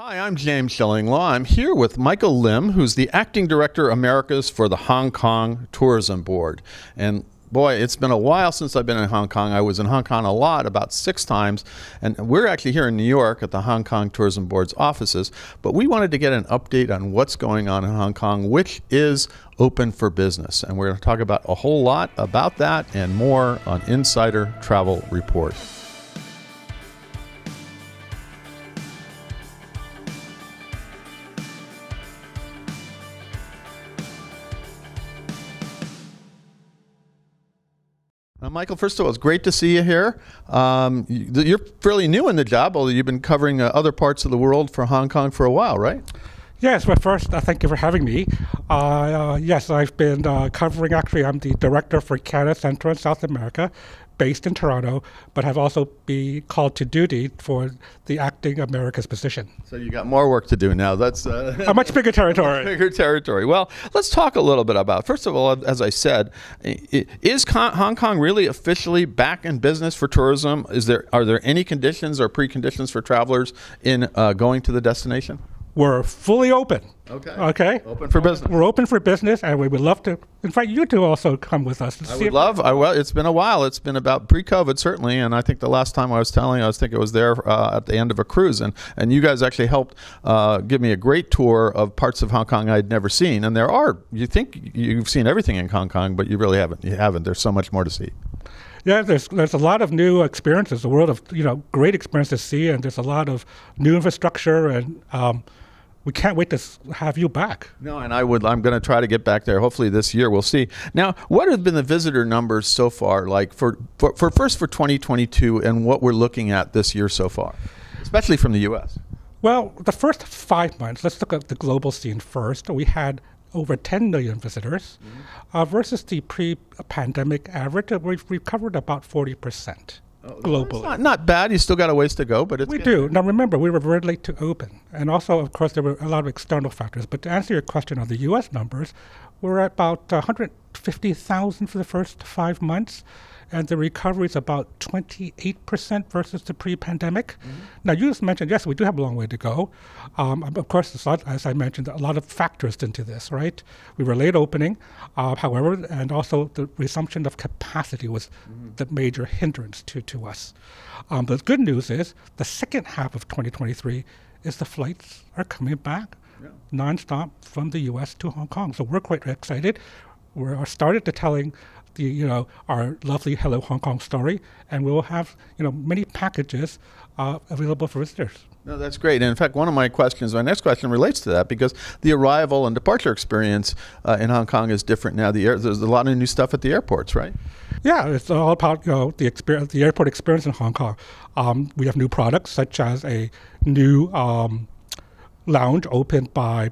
Hi, I'm James Shillinglaw. I'm here with Michael Lim, who's the acting director Americas for the Hong Kong Tourism Board. And boy, it's been a while since I've been in Hong Kong. I was in Hong Kong a lot, about six times. And we're actually here in New York at the Hong Kong Tourism Board's offices. But we wanted to get an update on what's going on in Hong Kong, which is open for business. And we're going to talk about a whole lot about that and more on Insider Travel Report. Uh, Michael, first of all, it's great to see you here. Um, you're fairly new in the job, although you've been covering uh, other parts of the world for Hong Kong for a while, right? Yes, but first, uh, thank you for having me. Uh, uh, yes, I've been uh, covering, actually, I'm the director for Canada, Central, and South America, based in Toronto, but have also been called to duty for the acting America's position. So you got more work to do now. That's uh, a much bigger territory. bigger territory. Well, let's talk a little bit about. First of all, as I said, is Hong Kong really officially back in business for tourism? Is there are there any conditions or preconditions for travelers in uh, going to the destination? We're fully open. Okay. Okay. Open for business. We're open for business, and we would love to invite you to also come with us. I would love. I well, it's been a while. It's been about pre-COVID certainly, and I think the last time I was telling, I was thinking it was there uh, at the end of a cruise, and and you guys actually helped uh, give me a great tour of parts of Hong Kong I'd never seen. And there are. You think you've seen everything in Hong Kong, but you really haven't. You haven't. There's so much more to see. Yeah, there's there's a lot of new experiences, a world of you know great experiences to see, and there's a lot of new infrastructure and. Um, we can't wait to have you back. No, and I would. I'm going to try to get back there. Hopefully this year. We'll see. Now, what have been the visitor numbers so far? Like for for, for first for 2022, and what we're looking at this year so far, especially from the U.S. Well, the first five months. Let's look at the global scene first. We had over 10 million visitors mm-hmm. uh, versus the pre-pandemic average. We've recovered about 40 percent Oh, globally. Not, not, bad. You still got a ways to go, but we do. Now remember, we were very late to open, and also, of course, there were a lot of external factors. But to answer your question on the U.S. numbers, we're at about 150,000 for the first five months and the recovery is about 28% versus the pre-pandemic. Mm-hmm. Now, you just mentioned, yes, we do have a long way to go. Um, of course, as I mentioned, a lot of factors into this, right? We were late opening, uh, however, and also the resumption of capacity was mm-hmm. the major hindrance to, to us. Um, the good news is the second half of 2023 is the flights are coming back yeah. nonstop from the U.S. to Hong Kong. So we're quite excited. We're started to telling the you know our lovely Hello Hong Kong story, and we will have you know many packages uh, available for visitors. No, that's great. And in fact, one of my questions, my next question relates to that because the arrival and departure experience uh, in Hong Kong is different now. The air, there's a lot of new stuff at the airports, right? Yeah, it's all about you know the experience, the airport experience in Hong Kong. Um, we have new products such as a new um, lounge opened by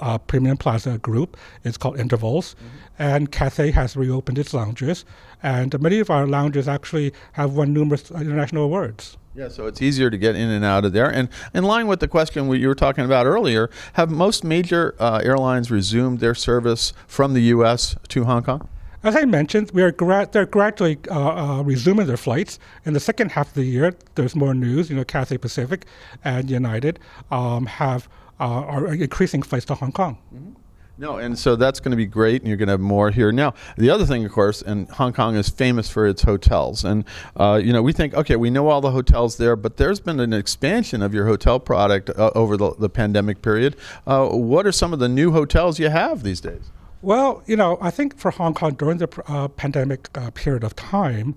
uh, Premium Plaza Group. It's called Intervals, mm-hmm. and Cathay has reopened its lounges, and many of our lounges actually have won numerous international awards. Yeah, so it's easier to get in and out of there. And in line with the question we, you were talking about earlier, have most major uh, airlines resumed their service from the U.S. to Hong Kong? As I mentioned, we are gra- they're gradually uh, uh, resuming their flights. In the second half of the year, there's more news. You know, Cathay Pacific and United um, have are increasing flights to Hong Kong. Mm-hmm. No, and so that's going to be great, and you're going to have more here. Now, the other thing, of course, and Hong Kong is famous for its hotels, and uh, you know we think, okay, we know all the hotels there, but there's been an expansion of your hotel product uh, over the, the, pandemic period. Uh, what are some of the new hotels you have these days? Well, you know, I think for Hong Kong during the uh, pandemic uh, period of time,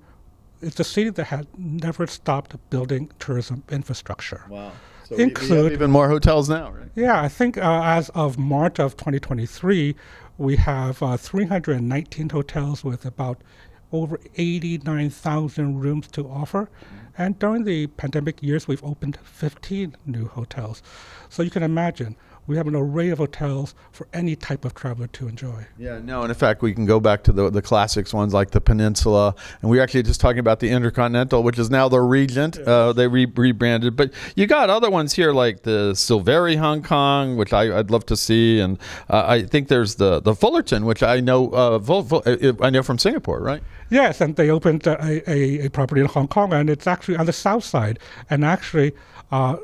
it's a city that had never stopped building tourism infrastructure. Wow. So include even more hotels now, right? Yeah, I think uh, as of March of 2023, we have uh, 319 hotels with about over 89,000 rooms to offer. And during the pandemic years, we've opened 15 new hotels. So you can imagine we have an array of hotels for any type of traveler to enjoy. Yeah, no, and in fact, we can go back to the, the classics ones like the Peninsula, and we are actually just talking about the Intercontinental, which is now the Regent. Uh, they re- rebranded, but you got other ones here like the Silveri Hong Kong, which I, would love to see, and uh, I think there's the the Fullerton, which I know uh, uh I know from Singapore, right? Yes, and they opened a, a, a property in Hong Kong, and it's actually on the south side, and actually. Uh,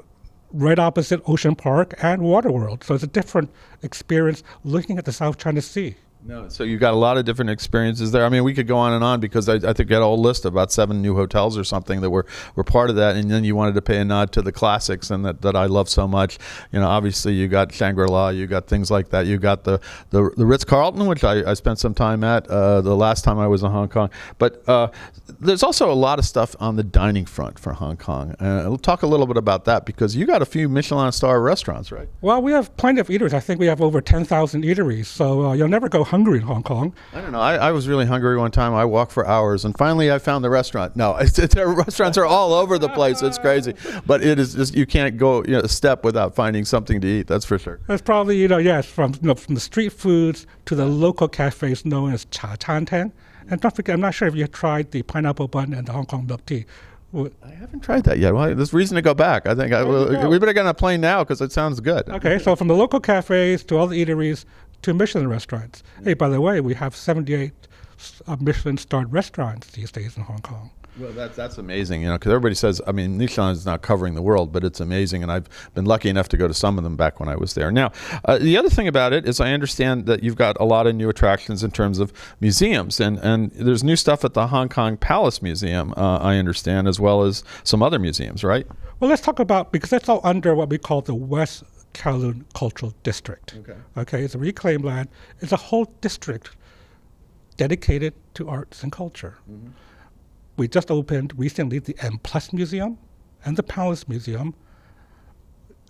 right opposite Ocean Park and Waterworld. So it's a different experience looking at the South China Sea. No, so you got a lot of different experiences there. I mean, we could go on and on because I, I think we had a whole list of about seven new hotels or something that were, were part of that. And then you wanted to pay a nod to the classics and that, that I love so much. You know, obviously you got Shangri La, you got things like that. You got the the, the Ritz Carlton, which I, I spent some time at uh, the last time I was in Hong Kong. But uh, there's also a lot of stuff on the dining front for Hong Kong. Uh, we'll talk a little bit about that because you got a few Michelin star restaurants, right? Well, we have plenty of eateries. I think we have over 10,000 eateries. So uh, you'll never go hungry in Hong Kong. I don't know. I, I, was really hungry one time. I walked for hours, and finally I found the restaurant. No, it's, it's, restaurants are all over the place. It's crazy, but it is just you can't go you know, a step without finding something to eat. That's for sure. That's probably you know yes from you know, from the street foods to the local cafes known as cha chaan teng. And don't forget, I'm not sure if you tried the pineapple bun and the Hong Kong milk tea. I haven't tried that yet. Well, there's reason to go back. I think I, we better get on a plane now because it sounds good. Okay, so from the local cafes to all the eateries to Michelin restaurants. Hey, by the way, we have 78 uh, Michelin starred restaurants these days in Hong Kong. Well, that's that's amazing, you know, because everybody says, I mean, Michelin is not covering the world, but it's amazing, and I've been lucky enough to go to some of them back when I was there. Now, uh, the other thing about it is, I understand that you've got a lot of new attractions in terms of museums, and and there's new stuff at the Hong Kong Palace Museum, uh, I understand, as well as some other museums, right? Well, let's talk about because that's all under what we call the West Kowloon Cultural District. Okay. Okay, it's a reclaimed land. It's a whole district dedicated to arts and culture. Mm-hmm we just opened recently the M Plus Museum and the Palace Museum.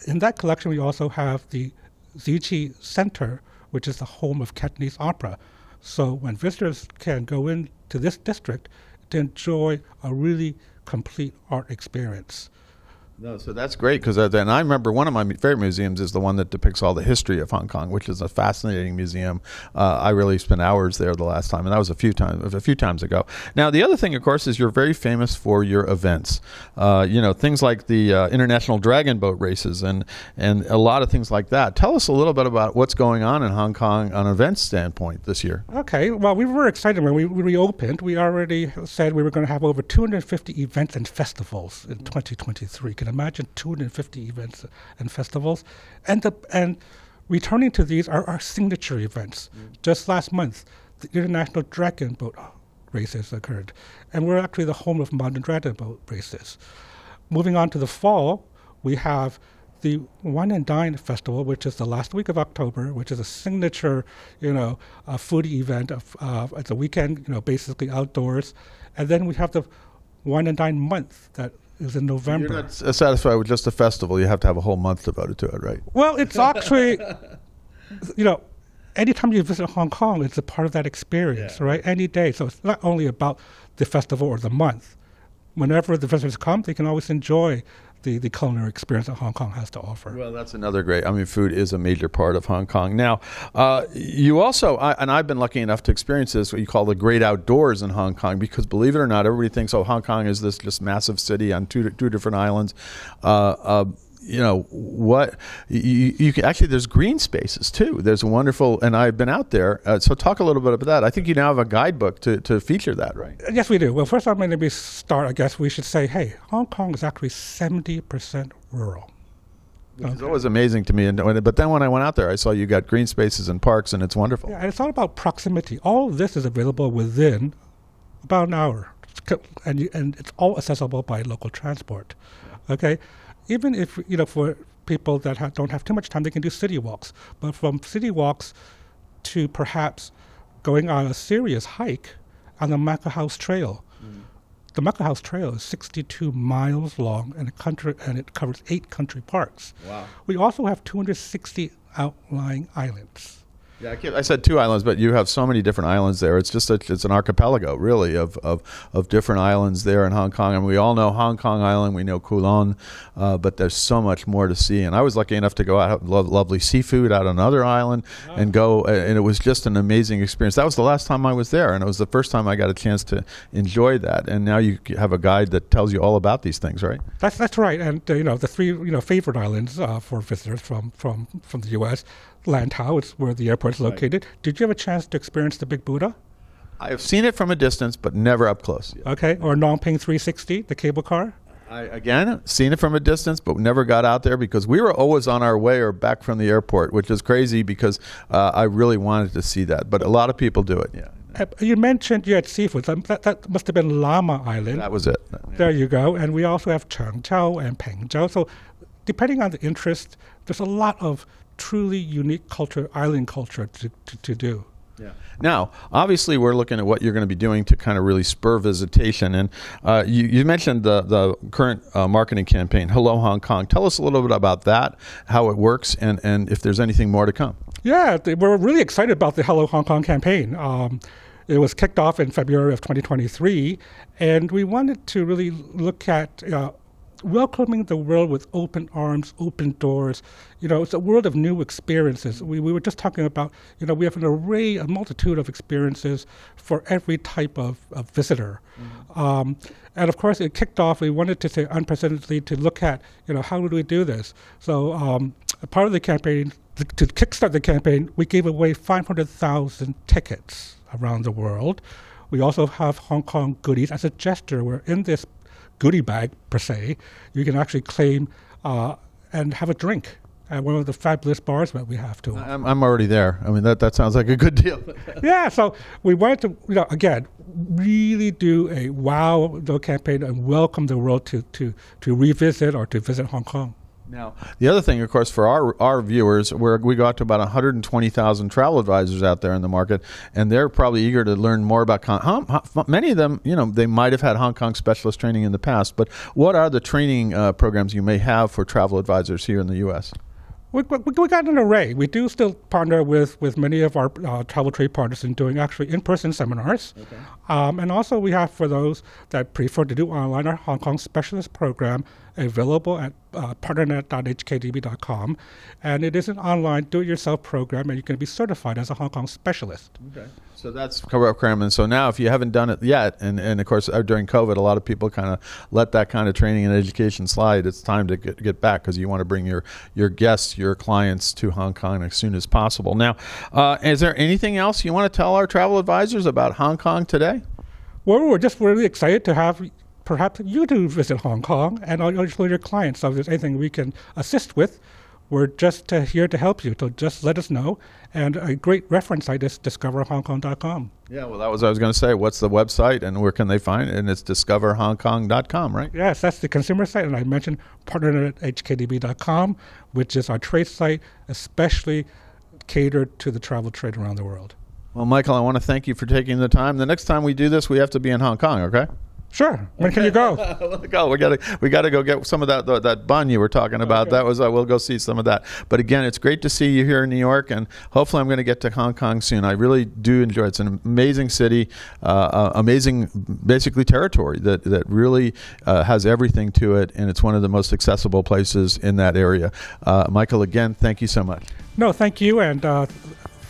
In that collection, we also have the Xiqu Center, which is the home of Cantonese opera. So when visitors can go into this district to enjoy a really complete art experience. No, so that's great because uh, then I remember one of my favorite museums is the one that depicts all the history of Hong Kong, which is a fascinating museum. Uh, I really spent hours there the last time, and that was a few times a few times ago. Now, the other thing, of course, is you're very famous for your events. Uh, you know, things like the uh, international dragon boat races and and a lot of things like that. Tell us a little bit about what's going on in Hong Kong on an event standpoint this year. Okay, well, we were excited when we reopened. We already said we were going to have over 250 events and festivals in 2023 can imagine 250 events and festivals. And, the, and returning to these are our signature events. Mm. Just last month, the International Dragon Boat races occurred. And we're actually the home of modern dragon boat races. Moving on to the fall, we have the Wine and Dine Festival, which is the last week of October, which is a signature, you know, uh, foodie event. Of, uh, it's a weekend, you know, basically outdoors. And then we have the Wine and Dine Month that is in November. You're not satisfied with just a festival. You have to have a whole month devoted to it, right? Well, it's actually, you know, anytime you visit Hong Kong, it's a part of that experience, yeah. right? Any day. So it's not only about the festival or the month. Whenever the visitors come, they can always enjoy the, the culinary experience that Hong Kong has to offer. Well, that's another great. I mean, food is a major part of Hong Kong. Now, uh, you also, I, and I've been lucky enough to experience this, what you call the great outdoors in Hong Kong, because believe it or not, everybody thinks, oh, Hong Kong is this just massive city on two two different islands. Uh, uh, you know what you, you can, actually there's green spaces too there's a wonderful and i've been out there uh, so talk a little bit about that i think you now have a guidebook to, to feature that right yes we do well first i'm going to start i guess we should say hey hong kong is actually 70% rural which okay. is always amazing to me. And but then when I went out there, I saw you got green spaces and parks, and it's wonderful. Yeah, and it's all about proximity. All of this is available within about an hour, and you, and it's all accessible by local transport. Okay, even if you know for people that ha- don't have too much time, they can do city walks. But from city walks to perhaps going on a serious hike on the MacLehose Trail. Mm. The MacLehose Trail is 62 miles long and, country, and it covers eight country parks. Wow. We also have 260 outlying islands. Yeah, I, I, said two islands, but you have so many different islands there. It's just a, it's an archipelago, really, of, of, of different islands there in Hong Kong. And we all know Hong Kong Island, we know Kowloon, uh, but there's so much more to see. And I was lucky enough to go out, have lo- lovely seafood out on another island, oh. and go, and it was just an amazing experience. That was the last time I was there, and it was the first time I got a chance to enjoy that. And now you have a guide that tells you all about these things, right? That's that's right. And uh, you know the three you know favorite islands uh, for visitors from from from the U.S. Lantau, it's where the airport is located. Right. Did you have a chance to experience the Big Buddha? I have seen it from a distance, but never up close. Yet. Okay, or Ngong Ping 360, the cable car. I, again, seen it from a distance, but never got out there because we were always on our way or back from the airport, which is crazy because uh, I really wanted to see that. But a lot of people do it. Yeah, Uh, You mentioned you had seafood. Um, That, that must have been Lamma Island. that was it. There you go. And we also have Cheung Chau and Peng Chau. So, depending on the interest, there's a lot of truly unique culture, island culture to, to, to do. Yeah. Now, obviously, we're looking at what you're going to be doing to kind of really spur visitation. And uh, you, you mentioned the, the current uh, marketing campaign, Hello Hong Kong. Tell us a little bit about that, how it works, and, and if there's anything more to come. Yeah, we're really excited about the Hello Hong Kong campaign. Um, it was kicked off in February of 2023, and we wanted to really look at uh, welcoming the world with open arms, open doors. You know, it's a world of new experiences. We, we were just talking about, you know, we have an array, a multitude of experiences for every type of, of visitor. Um, and of course, it kicked off. We wanted to say unprecedentedly to look at, you know, how do we do this? So, um, a part of the campaign, to, to kickstart the campaign, we gave away 500,000 tickets around the world. We also have Hong Kong goodies as a gesture. Where in this goodie bag per se, you can actually claim uh, and have a drink at one of the fabulous bars that we have to. I'm, I'm already there. I mean, that, that sounds like a good deal. yeah, so we wanted to, you know, again, really do a wow campaign and welcome the world to, to, to revisit or to visit Hong Kong. Now, the other thing, of course, for our our viewers, we're, we got to about 120,000 travel advisors out there in the market, and they're probably eager to learn more about Hong Hong- Many of them, you know, they might have had Hong Kong specialist training in the past, but what are the training uh, programs you may have for travel advisors here in the U.S.? We, we, we got an array. We do still partner with, with many of our uh, travel trade partners in doing actually in person seminars. Um, and also, we have for those that prefer to do online our Hong Kong specialist program available at uh, partnernet.hktb.com. And it is an online do it yourself program, and you can be certified as a Hong Kong specialist. Okay. So that's program. And so now, if you haven't done it yet, and, and of course, uh, during COVID, a lot of people kind of let that kind of training and education slide. It's time to get, get back because you want to bring your, your guests, your clients to Hong Kong as soon as possible. Now, uh, is there anything else you want to tell our travel advisors about Hong Kong today? Well, we're just really excited to have perhaps you to visit Hong Kong and also your clients. So if there's anything we can assist with, we're just uh, here to help you. So just let us know. And a great reference site is discoverhongkong.com. Yeah, well, that was what I was going to say. What's the website and where can they find it? And it's discoverhongkong.com, right? Yes, that's the consumer site. And I mentioned partnernet.hktb.com, which is our trade site, especially catered to the travel trade around the world. Well, Michael, I want to thank you for taking the time. The next time we do this, we have to be in Hong Kong, okay? Sure. When can you go? go. We got to we got to go get some of that that, that bun you were talking about. Okay. That was uh, we'll go see some of that. But again, it's great to see you here in New York, and hopefully I'm going to get to Hong Kong soon. I really do enjoy. it. It's an amazing city, uh, uh, amazing basically territory that that really uh, has everything to it, and it's one of the most accessible places in that area. Uh, Michael, again, thank you so much. No, thank you. And uh,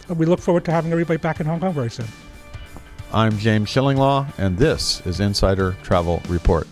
we look forward to having everybody back in Hong Kong very soon. I'm James Shillinglaw, and this is Insider Travel Report.